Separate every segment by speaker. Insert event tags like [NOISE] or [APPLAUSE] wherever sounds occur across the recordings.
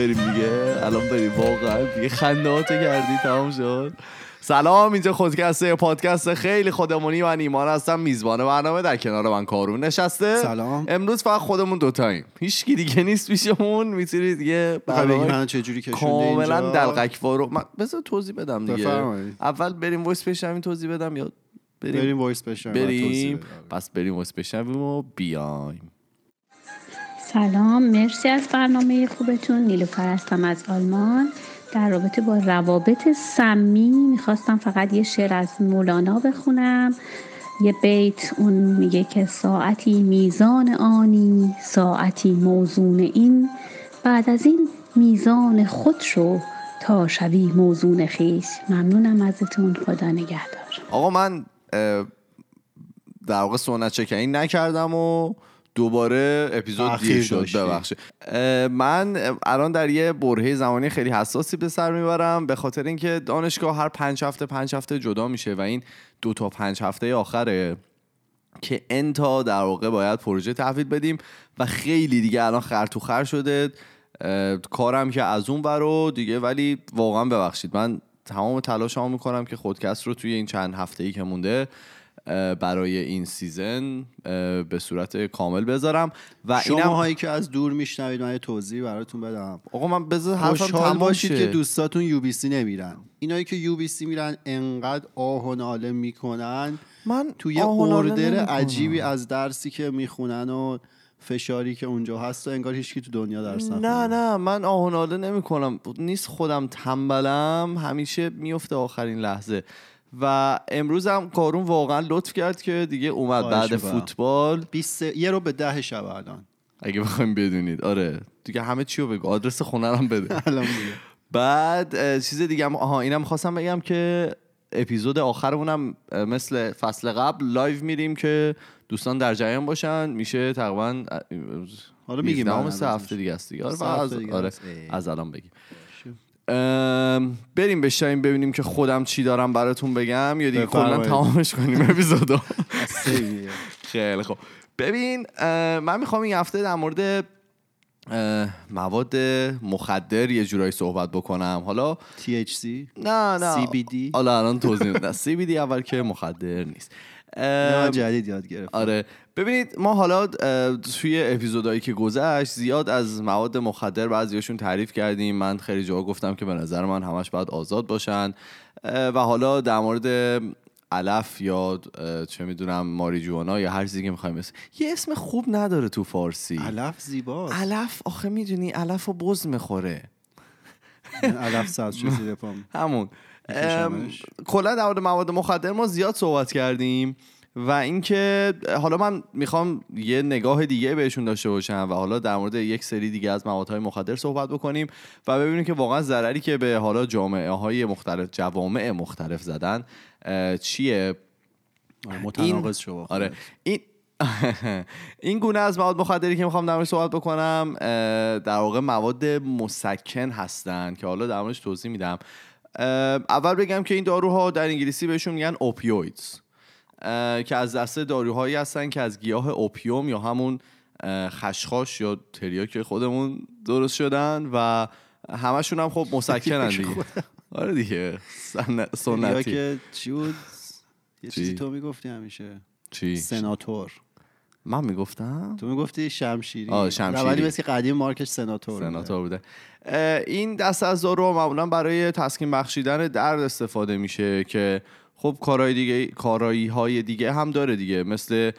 Speaker 1: بریم دیگه. الان بریم. واقعا دیگه خندهاتو کردی. تمام شد. سلام. اینجا خودکسته پادکست خیلی خودمونی من ایمان هستم. میزبان برنامه در کنار من کارون نشسته.
Speaker 2: سلام.
Speaker 1: امروز فقط خودمون دوتاییم. هیچ کی دیگه نیست پیشمون. می‌تونید دیگه
Speaker 2: من چه جوری کشونده
Speaker 1: کاملا
Speaker 2: اینجا؟
Speaker 1: دلقک رو من بذار توضیح بدم دیگه. اول بریم voice بشنویم توضیح بدم یا بریم؟
Speaker 2: بریم voice
Speaker 1: بریم. پس بریم voice بشنویم و بیایم.
Speaker 3: سلام مرسی از برنامه خوبتون. نیلوفر هستم از آلمان. در رابطه با روابط سمی می‌خواستم فقط یه شعر از مولانا بخونم. یه بیت اون میگه که ساعتی میزان آنی ساعتی موزون این. بعد از این میزان خود شو تا شوی موزون خیش. ممنونم ازتون خدا نگهدار.
Speaker 1: آقا من در واقع سنت چکنی نکردم و دوباره اپیزود دیر شد. ببخشید. من الان در یه برهه زمانی خیلی حساسی به سر می‌برم به خاطر اینکه دانشگاه هر پنج هفته پنج هفته جدا میشه و این دو تا پنج هفته آخره که انتا در واقع باید پروژه تحویل بدیم و خیلی دیگه الان خر تو خر شده. کارم که از اون برو دیگه ولی واقعا ببخشید. من تمام تلاشمو می‌کنم که خودکست رو توی این چند هفته ای که مونده برای این season به صورت کامل بذارم. و اینم
Speaker 2: شما هایی که از دور میشنوید من توضیح براتون بدم.
Speaker 1: آقا من بذار حرفم تمام
Speaker 2: باشید. که دوستاتون UBC نمیرن. اینایی که UBC میرن انقدر آه و ناله می‌کنن.
Speaker 1: من
Speaker 2: توی
Speaker 1: نمی‌کنم.
Speaker 2: عجیبی از درسی که می‌خونن و فشاری که اونجا هست و انگار هیچکی تو دنیا درس
Speaker 1: نه
Speaker 2: نخونده.
Speaker 1: نه من آه و ناله نمی کنم نیست خودم تنبلم. همیشه میفته آخرین لحظه. و امروز هم کارون واقعا لطف کرد که دیگه اومد بعد. فوتبال.
Speaker 2: 20 یه رو به ده شب الان.
Speaker 1: اگه بخوایم بدونید. آره. دیگه همه چی رو بگو. آدرس خونه هم بده. [LAUGHS] بعد چیز دیگه هم آها اینم خواستم بگم که اپیزود آخرمونم مثل فصل قبل live میریم که دوستان در جریان باشن. میشه تقریبا
Speaker 2: حالا میگیم
Speaker 1: 19
Speaker 2: بعداً
Speaker 1: سه هفته. دیگه است دیگه. آره, از, آره. از الان بگیم. بریم بشنویم ببینیم که خودم چی دارم براتون بگم. یا دیگه کلا. تمامش کنیم اپیزودو. خیلی. خوب. ببین من می‌خوام این هفته در مورد مواد مخدر یه جورایی صحبت بکنم. حالا
Speaker 2: THC
Speaker 1: نه نه.
Speaker 2: CBD؟
Speaker 1: حالا الان توضیح نه [LAUGHS] CBD اول که مخدر نیست.
Speaker 2: نه، جدید یاد گرفتم.
Speaker 1: آره. ببینید ما حالا توی اپیزودهایی که گذشت زیاد از مواد مخدر بعضیاشون تعریف کردیم. من خیلی جا گفتم که به نظر من همش باید آزاد باشن. و حالا در مورد علف یا چه می‌دونم ماریجوانا یا هر چیزی که می‌خوایم اسم یه اسم خوب نداره تو فارسی.
Speaker 2: علف زیباست.
Speaker 1: علف؟ آخه می‌دونی علف و بز می‌خوره.
Speaker 2: من علف پام. [LAUGHS]
Speaker 1: همون. کلا در مورد مواد مخدر ما زیاد صحبت کردیم. و اینکه حالا من می‌خوام یه نگاه دیگه بهشون داشته باشم و حالا در مورد یک سری دیگه از موادهای مخدر صحبت بکنیم و ببینیم که واقعا ضرری که به حالا جامعه های مختلف جوامع مختلف زدن چیه؟
Speaker 2: آره، متناقض شو
Speaker 1: آره. این [LAUGHS] این گونه از مواد مخدری که می‌خوام در صحبت بکنم در واقع مواد مسکن هستن که حالا در موردش توضیح میدم. اول بگم که این داروها در انگلیسی بهشون میگن اوپیویدز که از دسته داروهایی هستن که از گیاه اوپیوم یا همون خشخاش یا تریاک خودمون درست شدن و همشون هم خب مسکنن دیگه. آره دیگه. سنتی.
Speaker 2: که چی بود؟ یه
Speaker 1: چی؟
Speaker 2: چیزی تو می‌گفتی همیشه.
Speaker 1: چی؟
Speaker 2: سناتور.
Speaker 1: من می‌گفتم؟
Speaker 2: تو می‌گفتی شمشیری.
Speaker 1: آه، شمشیری.
Speaker 2: ولی مثل که قدیم مارکش سناتور بوده.
Speaker 1: سناتور بوده. اه، این دست از دارو معمولا برای تسکین بخشیدن درد استفاده میشه که خب کارهای دیگه کارایی های دیگه هم داره دیگه. مثل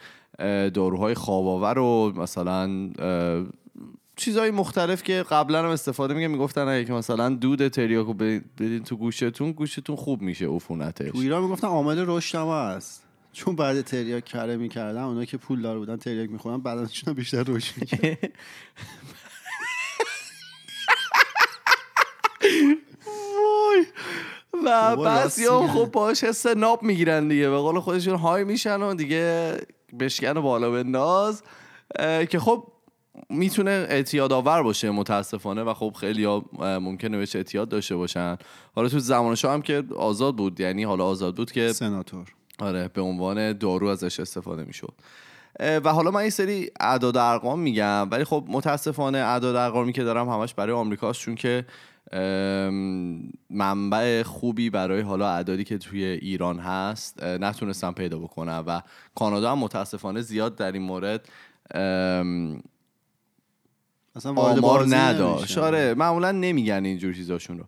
Speaker 1: داروهای خواباور و مثلا چیزهای مختلف که قبلا هم استفاده میگه می‌گفتن اگه که مثلا دود تریاکو بدین تو گوشتون گوشتون خوب میشه عفونتش.
Speaker 2: تو ایران می‌گفتن عامل رشد هم هست. چون بعد تریاک کره می‌کردن اونا که پول دار بودن تریاک می‌خورن بدنشون هم بیشتر رشد می‌کرد. [LAUGHS]
Speaker 1: و بعضی هم. خب باش حس ناب می‌گیرن دیگه. به قول خودشون های میشن و دیگه بشکن و بالا بنداز. اه، که خب می‌تونه اعتیاد آور باشه متاسفانه و خب خیلی ها ممکنه بهش اعتیاد داشته باشن. حالا تو زمان شاه هم که آزاد بود یعنی حالا آزاد بود که
Speaker 2: سناتور.
Speaker 1: آره به عنوان دارو ازش استفاده می‌شد. و حالا من این سری اعداد ارقام میگم ولی خب متاسفانه اعداد ارقامی که دارم همش برای آمریکاست چون که منبع خوبی برای حالا اعدادی که توی ایران هست نتونستم پیدا بکنم و کانادا هم متاسفانه زیاد در این مورد
Speaker 2: اصلا
Speaker 1: آمار نداشت. آره معمولا نمیگن اینجور چیزاشون رو.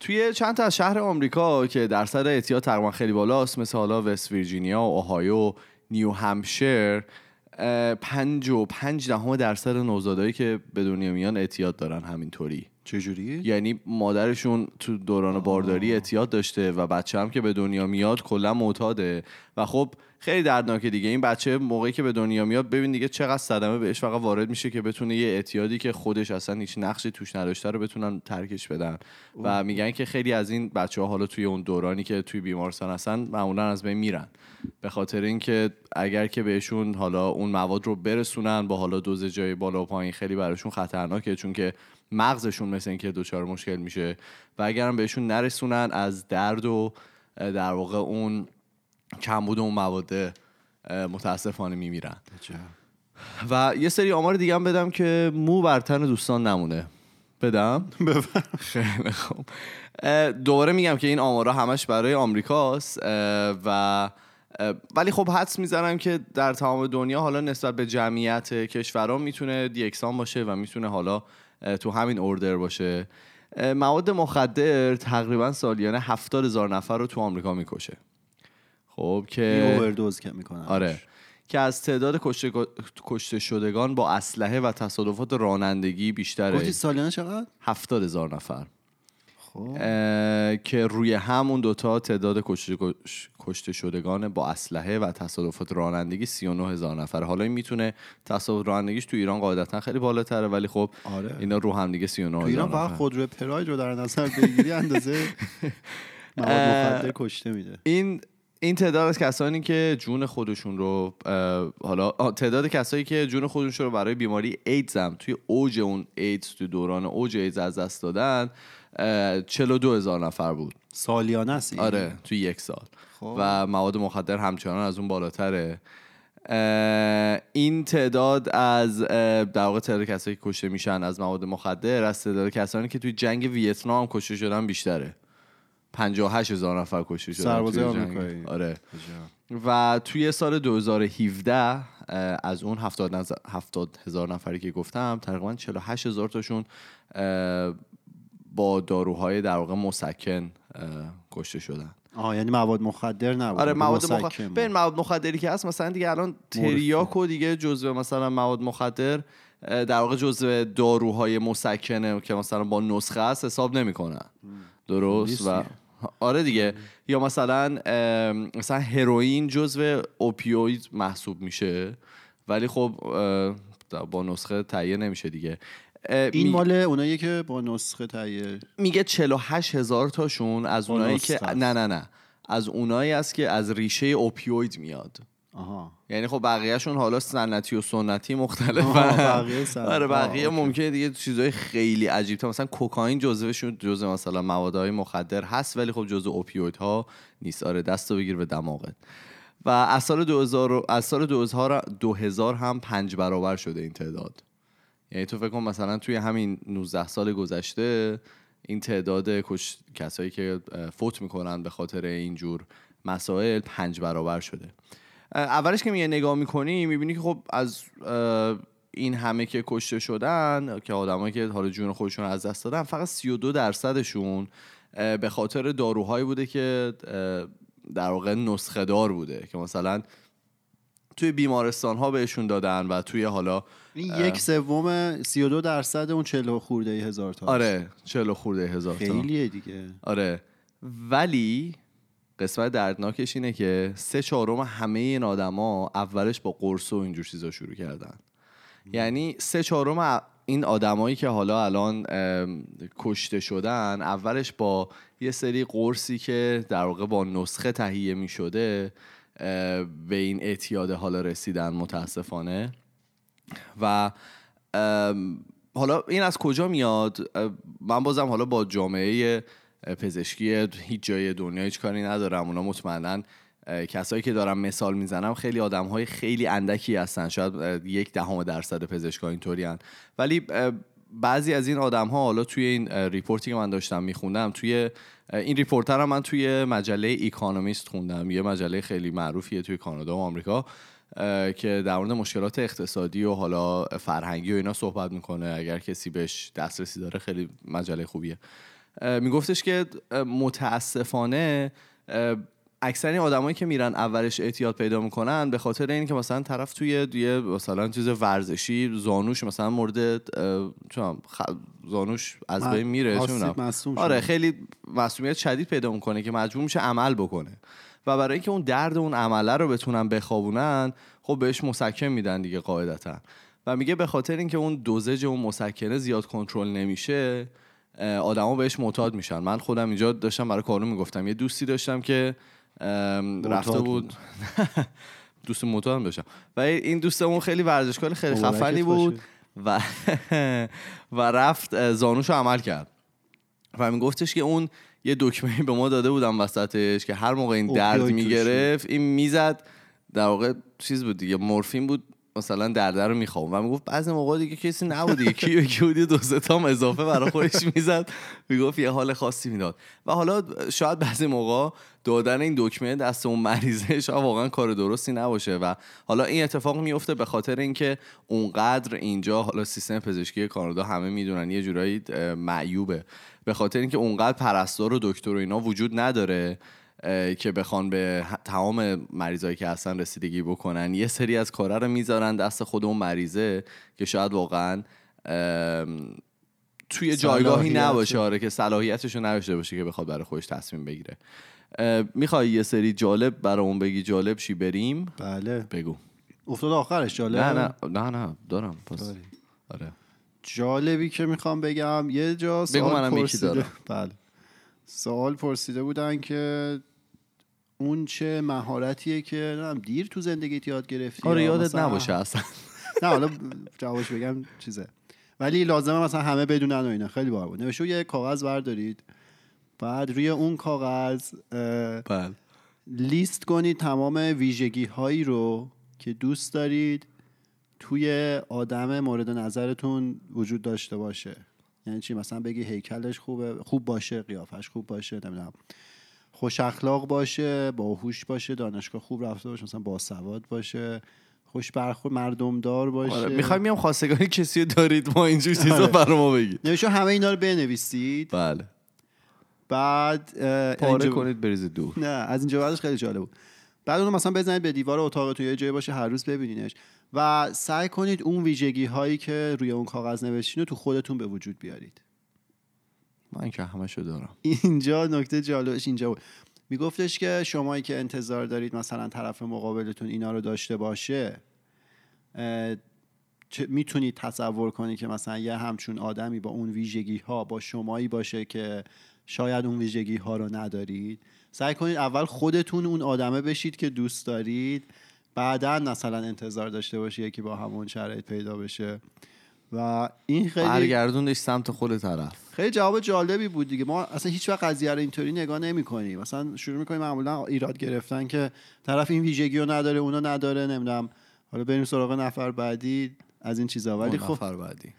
Speaker 1: توی چند تا از شهر آمریکا که درصد اعتیاد تقریبا خیلی بالاست مثل حالا وست ویرجینیا و اوهایو نیو همشر پنج و پنج دهم درصد نوزادایی که به دنیا میان اعتیاد دارن همینطوری.
Speaker 2: چجوری؟
Speaker 1: یعنی مادرشون تو دوران بارداری اعتیاد داشته و بچه هم که به دنیا میاد کلا معتاده. و خب خیلی دردناکه دیگه. این بچه موقعی که به دنیا میاد ببین دیگه چقدر صدمه بهش فقط وارد میشه که بتونه یه اعتیادی که خودش اصلا هیچ نقشی توش نداشته رو بتونن ترکش بدن. و میگن که خیلی از این بچه ها حالا توی اون دورانی که توی بیمارستان هستن معمولا از بین میرن. به خاطر اینکه اگر که بهشون حالا اون مواد رو برسونن با حالا دوز جای بالا و پایین خیلی براشون خطرناکه. چون که مغزشون مثل اینکه دچار مشکل میشه و اگرم بهشون نرسونن از درد و در واقع اون کمبود اون مواد متاسفانه میمیرن. و یه سری آمار دیگه هم بدم که مو بر تن دوستان نمونه. بدم؟ [LAUGHS] خیلی خوب. دوباره میگم که این آمارا همش برای آمریکاست و ولی خب حدس می‌زنم که در تمام دنیا حالا نسبت به جمعیت کشورها می‌تونه یکسان باشه و می‌تونه حالا تو همین اوردر باشه. مواد مخدر تقریبا سالیانه هفتاد هزار نفر رو تو آمریکا می‌کشه. خب که
Speaker 2: اووردوز که می‌کنن
Speaker 1: آره. که از تعداد کشته, کشته شدگان با اسلحه و تصادفات رانندگی بیشتره.
Speaker 2: گفتی سالیانه چقدر؟
Speaker 1: هفتاد هزار نفر. که روی همون دوتا تعداد کشته, شدگان با اسلحه و تصادفات رانندگی 39 هزار نفر. حالا این می‌تونه تصادف رانندگیش تو ایران قاعدتا خیلی بالاتره ولی خب آره. اینا رو هم دیگه 39 هزار
Speaker 2: ایران فقط خودرو پراید رو در نظر بگیری اندازه [LAUGHS] مواد کشته میده.
Speaker 1: این این تعداد از کسانی که جون خودشون رو حالا تعداد کسایی که جون خودشون رو برای بیماری ایدز هم توی اوج اون ایدز توی دوران اوج ایدز از دست دادن 42 هزار نفر بود.
Speaker 2: سالیانه است
Speaker 1: آره توی یک سال. خب. و مواد مخدر همچنان از اون بالاتره. این تعداد از در واقع تعداد کسایی که کشته میشن از مواد مخدر از تعداد کسانی که توی جنگ ویتنام کشته شدن بیشتره. 58 هزار نفر کشته شدن
Speaker 2: سربازای آمریکایی.
Speaker 1: آره. و توی سال 2017 از اون 70 هزار نفری که گفتم تقریبا 48 هزار تاشون با داروهای در واقع مسکن کشته شدن.
Speaker 2: آه یعنی مواد مخدر نبود.
Speaker 1: آره مواد مخدر ببین مواد مخدری که هست مثلا دیگه الان تریاک و دیگه جزء مثلا مواد مخدر در واقع جزء داروهای مسکنه که مثلا با نسخه است حساب نمی‌کنن. درست؟ و آره دیگه. یا مثلا مثلا هروئین جزء اوپیوید محسوب میشه ولی خب با نسخه تهیه نمیشه دیگه.
Speaker 2: این مال اونایی که با نسخه تهیه
Speaker 1: میگه 48 هزار تاشون از اونایی که نه نه نه. از اونایی است که از ریشه اوپیوید میاد.
Speaker 2: آها.
Speaker 1: یعنی خب بقیهشون حالا سنتی و سنتی مختلف
Speaker 2: بقیه [LAUGHS]
Speaker 1: آره بقیه ممکنه دیگه چیزای خیلی عجیب تا مثلا کوکائین جزوشون جزء مثلا موادهای مخدر هست ولی خب جزء اوپیوید ها نیست. آره دستو بگیر به دماغت. و از سال 2000 از سال 2000 هم پنج برابر شده این تعداد. یعنی تو فکر کن مثلا توی همین 19 سال گذشته این تعداد کش... کسایی که فوت می‌کنن به خاطر اینجور مسائل پنج برابر شده. اولش که میگه نگاه می‌کنی می‌بینی که خب از این همه که کشته شدن که آدمایی که حالا جون خودشون از دست دادن فقط 32 درصدشون به خاطر داروهایی بوده که در واقع نسخه دار بوده. که مثلا توی بیمارستان ها بهشون دادن و توی حالا
Speaker 2: این یک سوم 32 درصد اون 40 خورده هزار تا.
Speaker 1: آره 40 خورده هزار
Speaker 2: تا. خیلیه دیگه.
Speaker 1: آره. ولی قسمت دردناکش اینه که سه چهارم همه این آدما اولش با قرص و اینجور چیزا شروع کردن. یعنی سه چهارم این آدمایی که حالا الان کشته شدن اولش با یه سری قرصی که در واقع با نسخه تهیه می شده به این اعتیاد حالا رسیدن متاسفانه. و حالا این از کجا میاد؟ من بازم حالا با جامعه پزشکی هیچ جای دنیا هیچ کاری ندارم. اونا مطمئنا کسایی که دارم مثال می‌زنم خیلی آدم های خیلی اندکی هستن. شاید یک دهم درصد پزشکا اینطوری ولی بعضی از این آدم ها حالا توی این report ی که من داشتم میخوندم توی این report هم من توی مجله Economist خوندم. یه مجله خیلی معروفیه توی کانادا و آمریکا. که در مورد مشکلات اقتصادی و حالا فرهنگی و اینا صحبت می‌کنه. اگر کسی بهش دسترسی داره خیلی مجله خوبیه. میگفتش که متاسفانه اکثر این آدمایی که میرن اولش اعتیاد پیدا می‌کنن به خاطر اینکه مثلا طرف توی یه مثلا چیز ورزشی زانوش مثلا مورد خ- زانوش از بین میره آره. خیلی مسئولیت شدید پیدا می‌کنه که مجبور میشه عمل بکنه. و برای اینکه اون درد اون عمله رو بتونن بخوابونن خب بهش مسکن میدن دیگه قاعدتا. و میگه به خاطر اینکه اون دوزج اون مسکنه زیاد کنترل نمیشه آدما بهش معتاد میشن. من خودم اینجا داشتم برای کارو می‌گفتم. یه دوستی داشتم که رفته [LAUGHS]
Speaker 2: معتاد
Speaker 1: بود. دوست معتادم داشتم. و این دوستمون خیلی ورزشکار خیلی خفنی. بود و [LAUGHS] و رفت زانوشو عمل کرد. و میگفتش که اون یه دکمه به ما داده بودم وسطش که هر موقع این درد می‌گرفت این می‌زد. در واقع چیز بود دیگه مورفین بود. مثلا درده رو می‌خوام. و می‌گفت بعضی موقع دیگه کسی نبود دیگه. کی یکی بود یه دو سه تام اضافه برای خودش می‌زد. می‌گفت یه حال خاصی می‌داد. و حالا شاید بعضی موقع دادن این دکمه دست اون مریضه شاید واقعا کار درستی نباشه. و حالا این اتفاق میفته به خاطر اینکه اونقدر اینجا حالا سیستم پزشکی کانادا همه می‌دونن یه جورایی معیوبه. به خاطر اینکه اونقدر پرستار و دکتر و اینا وجود نداره. که بخوان به تمام مریضایی که هستن رسیدگی بکنن یه سری از کارا رو می‌ذارن دست خود اون مریضه که شاید واقعا توی جایگاهی. نباشه. آره که صلاحیتش رو نداشته باشه که بخواد برای خودش تصمیم بگیره. می‌خوای یه سری جالب برامون بگی جالب چی بریم؟
Speaker 2: بله.
Speaker 1: بگو.
Speaker 2: افتاد آخرش جالب؟
Speaker 1: نه نه. نه نه. دارم. پس. آره.
Speaker 2: جالبی که می‌خوام بگم یه جا سوال
Speaker 1: منم یکی
Speaker 2: پرسیده
Speaker 1: دارم.
Speaker 2: بله. سوال پرسیده بودن که اون چه مهارتیه که نمی‌دونم دیر تو زندگیت یاد گرفتی
Speaker 1: آره
Speaker 2: یا
Speaker 1: یادت
Speaker 2: مثلا-
Speaker 1: نباشه اصلا. [LAUGHS]
Speaker 2: نه حالا جوابش بگم چیزه. ولی لازمه مثلا همه بدونن و اینا. خیلی باحال بود. نوشته بود یه کاغذ بردارید. بعد روی اون کاغذ
Speaker 1: بله.
Speaker 2: لیست کنید تمام ویژگی هایی رو که دوست دارید توی آدم مورد نظرتون وجود داشته باشه. یعنی چی؟ مثلا بگی هیکلش خوبه خوب باشه قیافش خوب باشه نمی‌دونم. خوش اخلاق باشه باهوش باشه دانشگاه خوب رفته باشه مثلا باسواد باشه خوش برخورد مردمدار باشه.
Speaker 1: آره می‌خوایم میام خواستگاری کسی دارید ما اینجور چیزا
Speaker 2: آره.
Speaker 1: برای ما بگید.
Speaker 2: نوشته همه اینا رو بنویسید.
Speaker 1: بله.
Speaker 2: بعد
Speaker 1: پاره
Speaker 2: اینجا-
Speaker 1: کنید بریزید دور.
Speaker 2: نه از اینجا بعدش خیلی جالب بود. بعد اونو مثلا بزنید به دیوار اتاقتون یه جایی باشه هر روز ببینینش. و سعی کنید اون ویژگی هایی که روی اون کاغذ نوشتین رو تو خودتون به وجود بیارید.
Speaker 1: من که همشو دارم.
Speaker 2: اینجا نکته جالبش اینجا بود. میگفتش که شمایی که انتظار دارید مثلا طرف مقابلتون اینا رو داشته باشه می‌تونید تصور کنید که مثلا یه همچون آدمی با اون ویژگی ها با شمایی باشه که شاید اون ویژگی ها رو ندارید؟ سعی کنید اول خودتون اون آدمه بشید که دوست دارید بعدا مثلا انتظار داشته باشید یکی با همون شرایط پیدا بشه. و این خیلی
Speaker 1: برگردوندش سمت خود طرف.
Speaker 2: خیلی جواب جالبی بود دیگه. ما اصلا هیچ وقت قضیه رو اینطوری نگاه نمی کنیم مثلا شروع می‌کنیم معمولا ایراد گرفتن که طرف این ویژگی رو نداره اونو نداره نمی‌دونم. حالا بریم سراغ نفر بعدی از این چیزا. ولی خب
Speaker 1: نفر بعدی.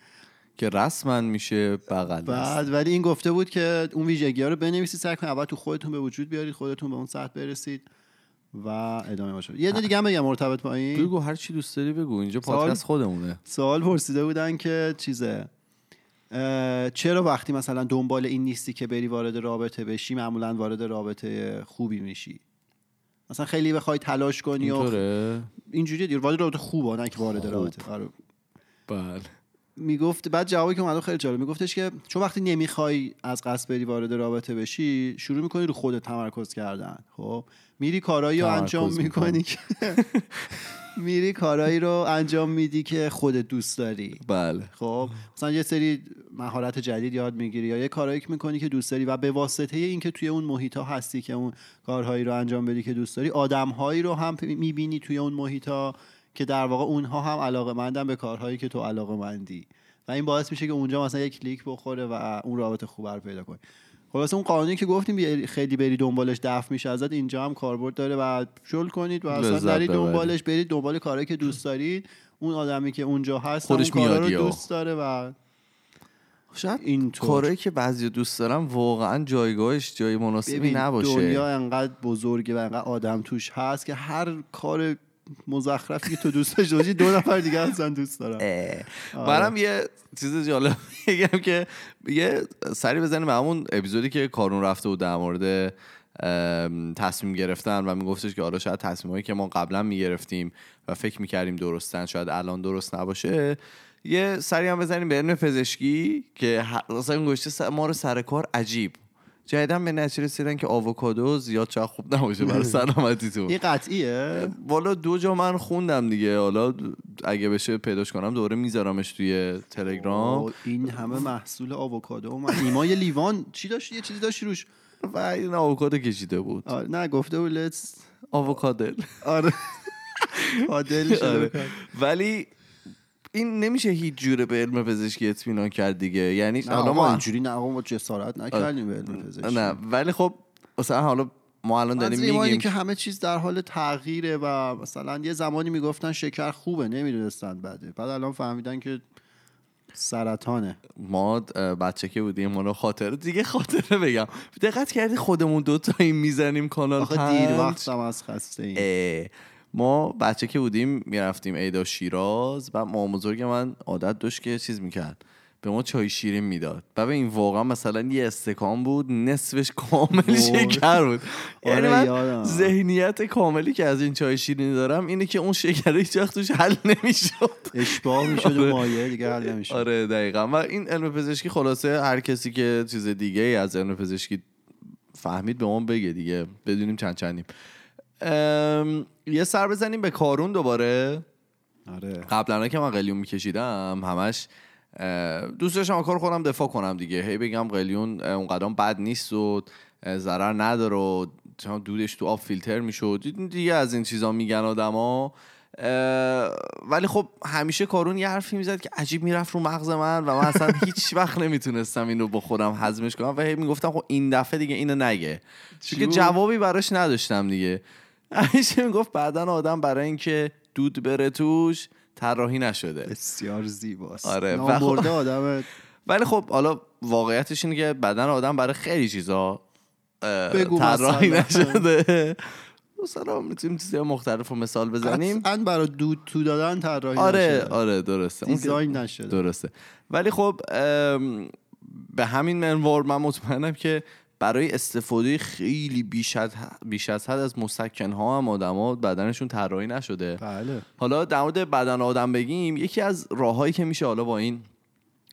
Speaker 1: که رسما میشه بغل.
Speaker 2: بعد ولی این گفته بود که اون ویژگی ها رو بنویسید سعی کنید اول تو خودتون به وجود بیارید خودتون به اون سطح برسید. و ادامه باشه. یه دیگه هم بگم مرتبط با این.
Speaker 1: بگو هر چی دوست داری بگو. اینجا پادکست خودمونه.
Speaker 2: سوال پرسیده بودن که چیزه. چرا وقتی مثلا دنبال این نیستی که بری وارد رابطه بشی معمولا وارد رابطه خوبی میشی؟ مثلا خیلی بخوای تلاش کنی و اینجوری دیر وارد رابطه خوبه نه که وارد. رابطه. آره.
Speaker 1: بله.
Speaker 2: می‌گفت بعد جوابی که اومد خیلی جالب میگفتش که چون وقتی نمی‌خوای از قصد بری وارد رابطه بشی شروع می‌کنی رو خودت تمرکز کردن خب؟ میری [LAUGHS] کارایی رو انجام می‌کنی. که میری کارایی رو انجام میدی که خودت دوست داری.
Speaker 1: بله.
Speaker 2: خب؟ مثلا یه سری مهارت جدید یاد می‌گیری یا یه کارایی که می‌کنی که دوست داری و به واسطه اینکه توی اون محیط ها هستی که اون کارهایی رو انجام بدی که دوست داری آدمهایی رو هم می‌بینی توی اون محیط ها که در واقع اونها هم علاقه مندن به کارهایی که تو علاقه مندی و این باعث میشه که اونجا مثلا یک کلیک بخوره و اون رابطه خوب رو پیدا کنی خلاص اون قانونی که گفتیم بی- خیلی بری دنبالش دفع میشه ازت اینجا هم کاربرد داره و شل کنید و اصلا نرید. دنبالش برید دنبال کارهایی که دوست دارید اون آدمی که اونجا هست
Speaker 1: خودش
Speaker 2: اون کارا رو. دوست داره و
Speaker 1: شاید
Speaker 2: اینطور.
Speaker 1: کارهایی که بعضی دوست دارم واقعا جایگاهش جای مناسبی نباشه
Speaker 2: دنیا انقدر بزرگه و انقدر آدم توش هست که هر کار مزخرفی که تو دوست داشته باشی دو نفر دیگه هستن دوست دارن آره.
Speaker 1: منم یه چیز جالب بگم که یه سری بزنیم به همون اپیزودی که کارون رفته بود در مورد تصمیم گرفتن و میگفتش که آره شاید تصمیمایی که ما قبلا می‌گرفتیم و فکر می‌کردیم درستن شاید الان درست نباشه. یه سری هم بزنیم به علم پزشکی که اصلا گوشته ما رو سر کار عجیب. جدیدن به نتیجه رسیدن که آووکادو زیاد شاید خوب نباشه برای [LAUGHS] سلامتیتون
Speaker 2: این قطعیه.
Speaker 1: والا دو جا من خوندم دیگه. حالا اگه بشه پیداش کنم دوره میذارمش توی تلگرام.
Speaker 2: این همه محصول آووکادو اومد ایما یه لیوان. چی داشت یه چیزی داشتی روش.
Speaker 1: و این آووکادو کشیده بود.
Speaker 2: آره نه گفته بود let's
Speaker 1: آووکادل.
Speaker 2: آره. [LAUGHS] [LAUGHS]
Speaker 1: آره. ولی این نمیشه هیچ جوره به علم پزشکی اطمینان کرد دیگه. یعنی
Speaker 2: نه
Speaker 1: حالا ما
Speaker 2: اینجوری نه ما جسارت نکردیم به علم پزشکی؟
Speaker 1: نه ولی خب مثلا حالا ما الان داریم میگیم
Speaker 2: که همه چیز در حال تغییره و مثلا یه زمانی می‌گفتن شکر خوبه نمی‌دونستن بده بعد الان فهمیدن که سرطانه.
Speaker 1: ما بچه که بودیم ما رو خاطره دیگه خاطره بگم. دقت کردی خودمون دوتا این می‌زنیم کانال
Speaker 2: آخه؟ دیر وقتم از خسته این
Speaker 1: اه، ما بچه که بودیم می‌رفتیم ایدا شیراز و مامان بزرگ من عادت داشت که چیز می‌کرد به ما چای شیرین می‌داد. و به این واقعا مثلا یه استکان بود نصفش کامل. شکر بود. [LAUGHS] یعنی
Speaker 2: آره،
Speaker 1: من
Speaker 2: یادم.
Speaker 1: ذهنیت کاملی که از این چای شیرین دارم اینه که اون شکر هیچ وقت توش حل نمی‌شد.
Speaker 2: اشباه می‌شد [LAUGHS]
Speaker 1: آره.
Speaker 2: و مایه دیگه حل نمی‌شد.
Speaker 1: آره دقیقا. و این علم پزشکی خلاصه هر کسی که چیز دیگه ای از علم پزشکی فهمید به ما بگه دیگه. بدونیم چند چندیم. یه سر بزنیم به کارون دوباره.
Speaker 2: آره.
Speaker 1: قبلا که من قلیون میکشیدم همش دوست داشتم کار خودم دفاع کنم دیگه. هی بگم قلیون اه، اون قدم بد نیست و ضرر نداره و چون دودش تو آب فیلتر می‌شد. دیگه از این چیزا میگن آدما. ولی خب همیشه کارون یه حرفی می‌زد که عجیب می‌رفت رو مغز من و من اصلا [LAUGHS] هیچ وقت نمی‌تونستم این رو با خودم هضمش کنم. و هی می‌گفتم خب این دفعه دیگه اینو نگه. چون که؟ جوابی براش نداشتم دیگه. همیشه می‌گفت بعدن آدم برای اینکه دود بره توش طراحی نشده.
Speaker 2: بسیار زیباست.
Speaker 1: آره، و
Speaker 2: نامرده آدم.
Speaker 1: ولی خب حالا واقعیتش اینه که بدن آدم برای خیلی چیزا طراحی. نشده. مثلا می‌تونیم چیزای مختلف رو مثال بزنیم.
Speaker 2: قطعا برای دود تو دادن طراحی
Speaker 1: آره
Speaker 2: نشده.
Speaker 1: آره درسته.
Speaker 2: دیزاین نشده.
Speaker 1: درسته. ولی خب به همین منوار من مطمئنم که برای استفاده خیلی بیش از بیش از حد از مسکن ها هم آدما بدنشون طراحی نشده.
Speaker 2: بله.
Speaker 1: حالا در مورد بدن آدم بگیم یکی از راههایی که میشه حالا با این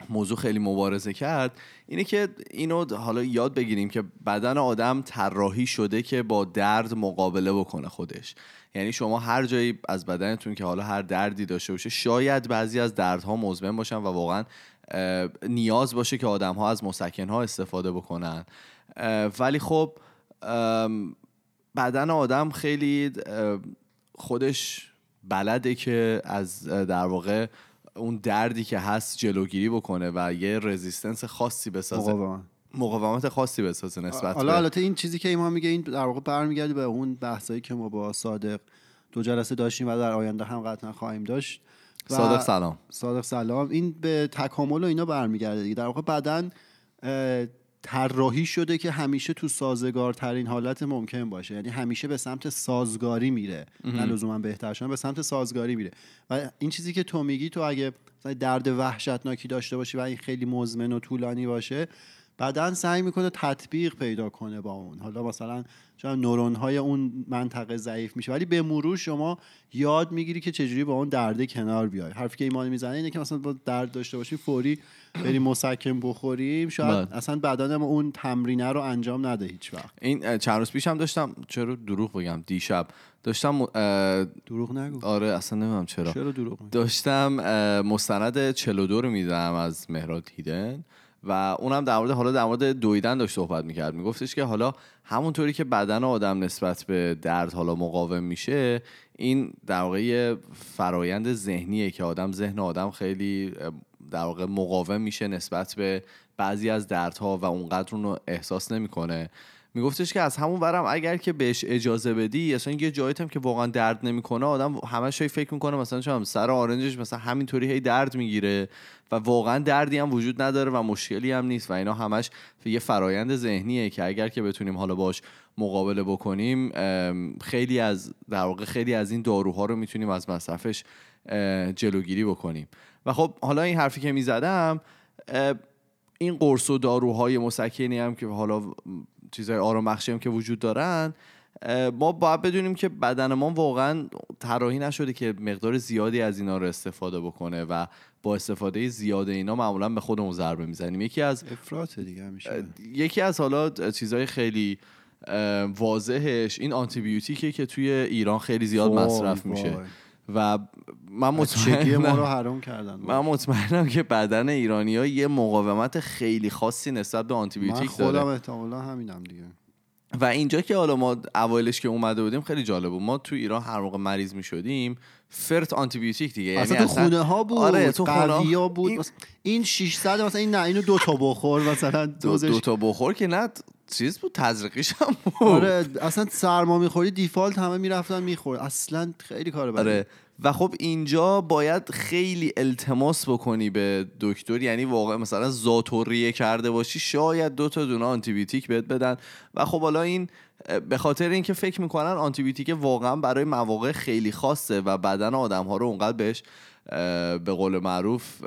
Speaker 1: موضوع خیلی مبارزه کرد اینه که اینو حالا یاد بگیریم که بدن آدم طراحی شده که با درد مقابله بکنه خودش. یعنی شما هر جایی از بدنتون که حالا هر دردی داشته باشه شاید بعضی از دردها مزمن باشن و واقعا نیاز باشه که آدم ها از مسکن ها استفاده بکنن. ولی خب بدن آدم خیلی خودش بلده که از در واقع اون دردی که هست جلوگیری بکنه و یه رزیستنس خاصی بسازه.
Speaker 2: مقاومت.
Speaker 1: مقاومت خاصی بسازه نسبت
Speaker 2: حالا البته این چیزی که ایمان میگه این در واقع برمیگرده به اون بحثایی که ما با صادق دو جلسه داشتیم و در آینده هم قطعا خواهیم داشت.
Speaker 1: صادق سلام.
Speaker 2: صادق سلام. این به تکامل و اینا برمیگرده دیگه. در واقع بدن طراحی شده که همیشه تو سازگارترین حالت ممکن باشه. یعنی همیشه به سمت سازگاری میره. نه لزوما بهتر شدن به سمت سازگاری میره. و این چیزی که تو میگی تو اگه درد وحشتناکی داشته باشی و این خیلی مزمن و طولانی باشه بدن سعی می‌کنه تطبیق پیدا کنه با اون. حالا مثلا شاید نورون های اون منطقه ضعیف میشه ولی به مرور شما یاد می‌گیری که چجوری با اون درد کنار بیای. حرفی که ایمان می‌زنه اینه که مثلا با درد داشته باشیم فوری بریم مسکن بخوریم شاید
Speaker 1: بله.
Speaker 2: اصلا بدن ما اون تمرینه رو انجام نده هیچ وقت.
Speaker 1: این چند روز پیشم داشتم چرا دروغ بگم؟ دیشب داشتم
Speaker 2: دروغ نگو.
Speaker 1: آره اصلا نمی‌دونم چرا.
Speaker 2: چرا دروغ
Speaker 1: داشتم مستند 42 رو میدم از مهراد هیدن. و اونم در مورد حالا در مورد دویدن داشت صحبت می‌کرد. میگفتش که حالا همونطوری که بدن آدم نسبت به درد حالا مقاوم میشه این در واقع فرایند ذهنیه که آدم ذهن آدم خیلی در واقع مقاوم میشه نسبت به بعضی از دردها و اونقدر اون رو احساس نمی‌کنه. میگفتش که از همون برم اگر که بهش اجازه بدی اصلا یه جایی هم که واقعا درد نمی‌کنه آدم همش هی فکر می‌کنه مثلا چون سر آرنجش مثلا همینطوری هی درد می‌گیره و واقعا دردی هم وجود نداره و مشکلی هم نیست و اینا همش یه فرایند ذهنیه که اگر که بتونیم حالا باش مقابله بکنیم خیلی از در واقع خیلی از این داروها رو می‌تونیم از مصرفش جلوگیری بکنیم. و خب حالا این حرفی که می‌زدم این قرص و داروهای مسکنی هم که حالا چیزهای آرام هم که وجود دارن ما باید بدونیم که بدن ما واقعا طراحی نشده که مقدار زیادی از اینا رو استفاده بکنه و با استفاده زیاد اینا معمولا به خودمون ضربه می‌زنیم. یکی از
Speaker 2: افراط دیگه میشه.
Speaker 1: یکی از حالا چیزهای خیلی واضحش این آنتی بیوتیکه که توی ایران خیلی زیاد مصرف میشه. و من مطمئنم
Speaker 2: ما رو [LAUGHS] حرام کردن.
Speaker 1: من مطمئنم که بدن ایرانی ها یه مقاومت خیلی خاصی نسبت به آنتی بیوتیک
Speaker 2: من خودم احتمالا همینم دیگه.
Speaker 1: و اینجا که حالا ما اوایلش که اومده بودیم خیلی جالب بود. ما تو ایران هر موقع مریض می شدیم فرت آنتی بیوتیک دیگه
Speaker 2: اصلا
Speaker 1: یعنی
Speaker 2: تو خونه ها بود
Speaker 1: آره تو
Speaker 2: خونه ها بود. این, این 600 مثلا این نه اینو دو تا بخور مثلا
Speaker 1: دو, دو تا بخور که نه چیز بود؟ تزریقیش هم بود.
Speaker 2: آره اصلا سرما می‌خوری دیفالت همه می‌رفتن میخور اصلا خیلی کار بدی.
Speaker 1: آره. و خب اینجا باید خیلی التماس بکنی به دکتر. یعنی واقعا مثلا زاتوریه کرده باشی شاید دو تا دونه آنتیبیوتیک بهت بدن. و خب حالا این به خاطر اینکه فکر می‌کنن آنتیبیوتیک واقعا برای مواقع خیلی خاصه و بدن آدم ها رو اونقدر بهش به قول معروف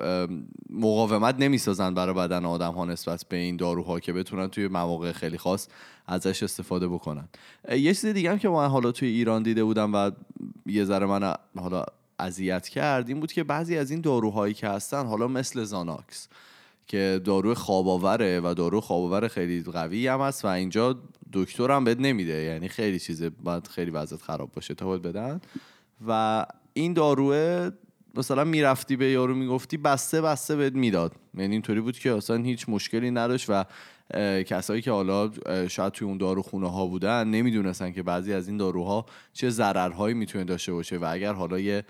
Speaker 1: مقاومت نمی‌سازن برای بدن آدم ها نسبت به این داروها که بتونن توی مواقع خیلی خاص ازش استفاده بکنن. یه چیز دیگه هم که من حالا توی ایران دیده بودم و یه ذره من حالا اذیت کرد این بود که بعضی از این داروهایی که هستن حالا مثل زاناکس که دارو خواباوره و دارو خواباور خیلی قوی هم هست و اینجا دکتر هم بد نمیده. یعنی خیلی چیزه باید خیلی وضعیت خراب باشه. تا باید بدن. و این داروه مثلا می‌رفتی به یارو می‌گفتی بسته بسته بهت می‌داد. یعنی اینطوری بود که اصلا هیچ مشکلی نداشت و کسایی که حالا شاید توی اون داروخونه ها بودن نمی‌دونستن که بعضی از این داروها چه ضررهایی می‌تونه داشته باشه و اگر حالا یه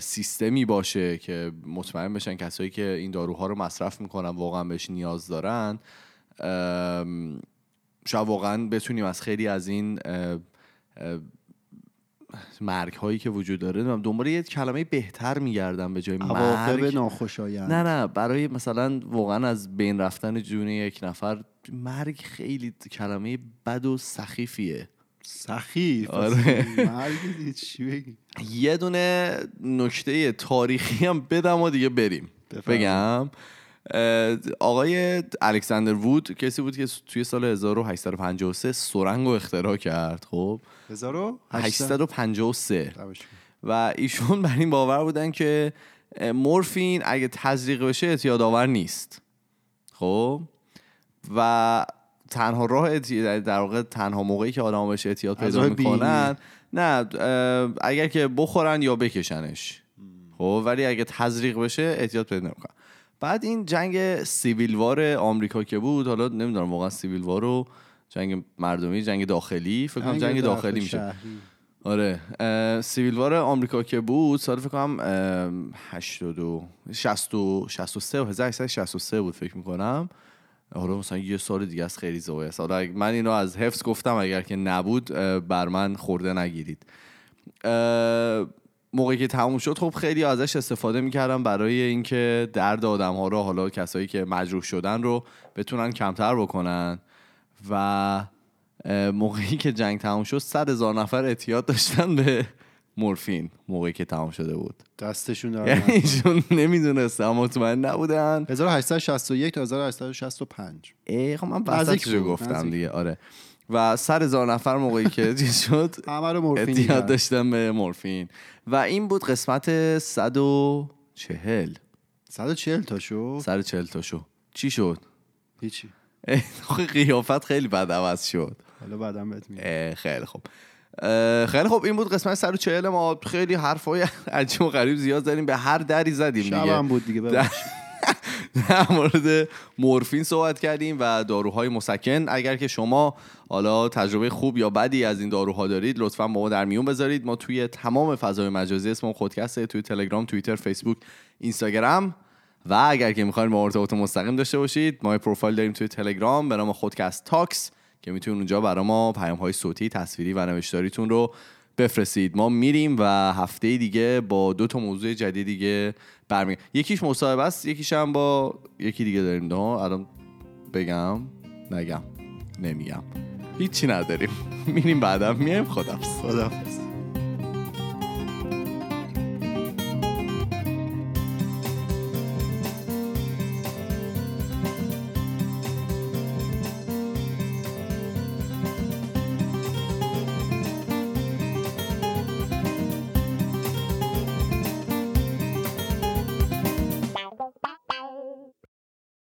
Speaker 1: سیستمی باشه که مطمئن بشن کسایی که این داروها رو مصرف می‌کنن واقعا بهش نیاز دارن شاید واقعا بتونیم از خیلی از این مرگ هایی که وجود داره دنبال یه کلمه بهتر میگردم به جای مرگ.
Speaker 2: ناخوشایند.
Speaker 1: نه نه برای مثلا واقعا از بین رفتن جون یک نفر مرگ خیلی کلمه بد و سخیفیه.
Speaker 2: سخیف؟
Speaker 1: آره.
Speaker 2: مرگ چی
Speaker 1: یه دونه نکته تاریخی هم بدم و دیگه بریم. بگم. آقای الکساندر وود کسی بود که توی سال 1853 سرنگ رو اختراع کرد خب؟ 1853 و ایشون بر این باور بودن که مورفین اگه تزریق بشه اعتیادآور نیست. خب؟ و تنها راه در واقع تنها موقعی که آدم بهش اعتیاد پیدا می‌کنن نه اگر که بخورن یا بکشنش. خب؟ ولی اگه تزریق بشه اعتیاد پیدا نمی‌کنن. بعد این جنگ Civil War آمریکا که بود حالا نمی‌دونم واقعا Civil War رو جنگ مردمی جنگ داخلی فکر کنم جنگ داخلی میشه. آره. Civil War آمریکا که بود سال فکر کنم 82 60 63 و 1863 بود فکر می‌کنم. حالا مثلا یه سال دیگه از خیلی زوایه است. حالا من اینو از حفظ گفتم اگر که نبود بر من خورده نگیرید. موقعی که تموم شد خب خیلی ازش استفاده می‌کردم برای اینکه درد آدم ها رو حالا کسایی که مجروح شدن رو بتونن کمتر بکنن. و موقعی که جنگ تموم شد صد هزار نفر اعتیاد داشتن به مورفین موقعی که تمام شده بود.
Speaker 2: دستشون دارن
Speaker 1: یعنی ایشون نمی‌دونستن مطمئن نبودن.
Speaker 2: 1861 تا 1865
Speaker 1: ای خب من وسطشو گفتم دیگه آره. و سر هزار نفر موقعی که [LAUGHS] چیز شد اعتیاد داشتن به مورفین. و این بود قسمت 140
Speaker 2: 140 تا شو
Speaker 1: 140 تا شو چی شد؟
Speaker 2: هیچی.
Speaker 1: قیافت خیلی بد عوض شد
Speaker 2: حالا بعدم بهت
Speaker 1: خیلی خوب خیلی خوب این بود قسمت 140 ما خیلی حرفای عجیب و غریب زیاد زدیم به هر دری زدیم دیگه
Speaker 2: شبم بود دیگه
Speaker 1: در مورد مورفین صحبت کردیم و داروهای مسکن اگر که شما حالا تجربه خوب یا بدی از این داروها دارید لطفا با ما در میون بذارید. ما توی تمام فضای مجازی اسم خودکسته توی تلگرام توییتر فیسبوک اینستاگرام. و اگر که می‌خواین با ارتباط مستقیم داشته باشید ما پروفایل داریم توی تلگرام به نام خودکست تاکس که می‌تونید اونجا برای ما پیام های صوتی تصویری و نوشتاریتون رو بفرستید. ما میریم و هفته دیگه با دو تا موضوع جدید دیگه برمی یکیش مصاحبه است یکیش هم با یکی دیگه داریم. نه الان بگم نگم نمیگم. هیچی نداریم. [LAUGHS] میریم بعدم. میایم خدافظ
Speaker 2: خداحافظ.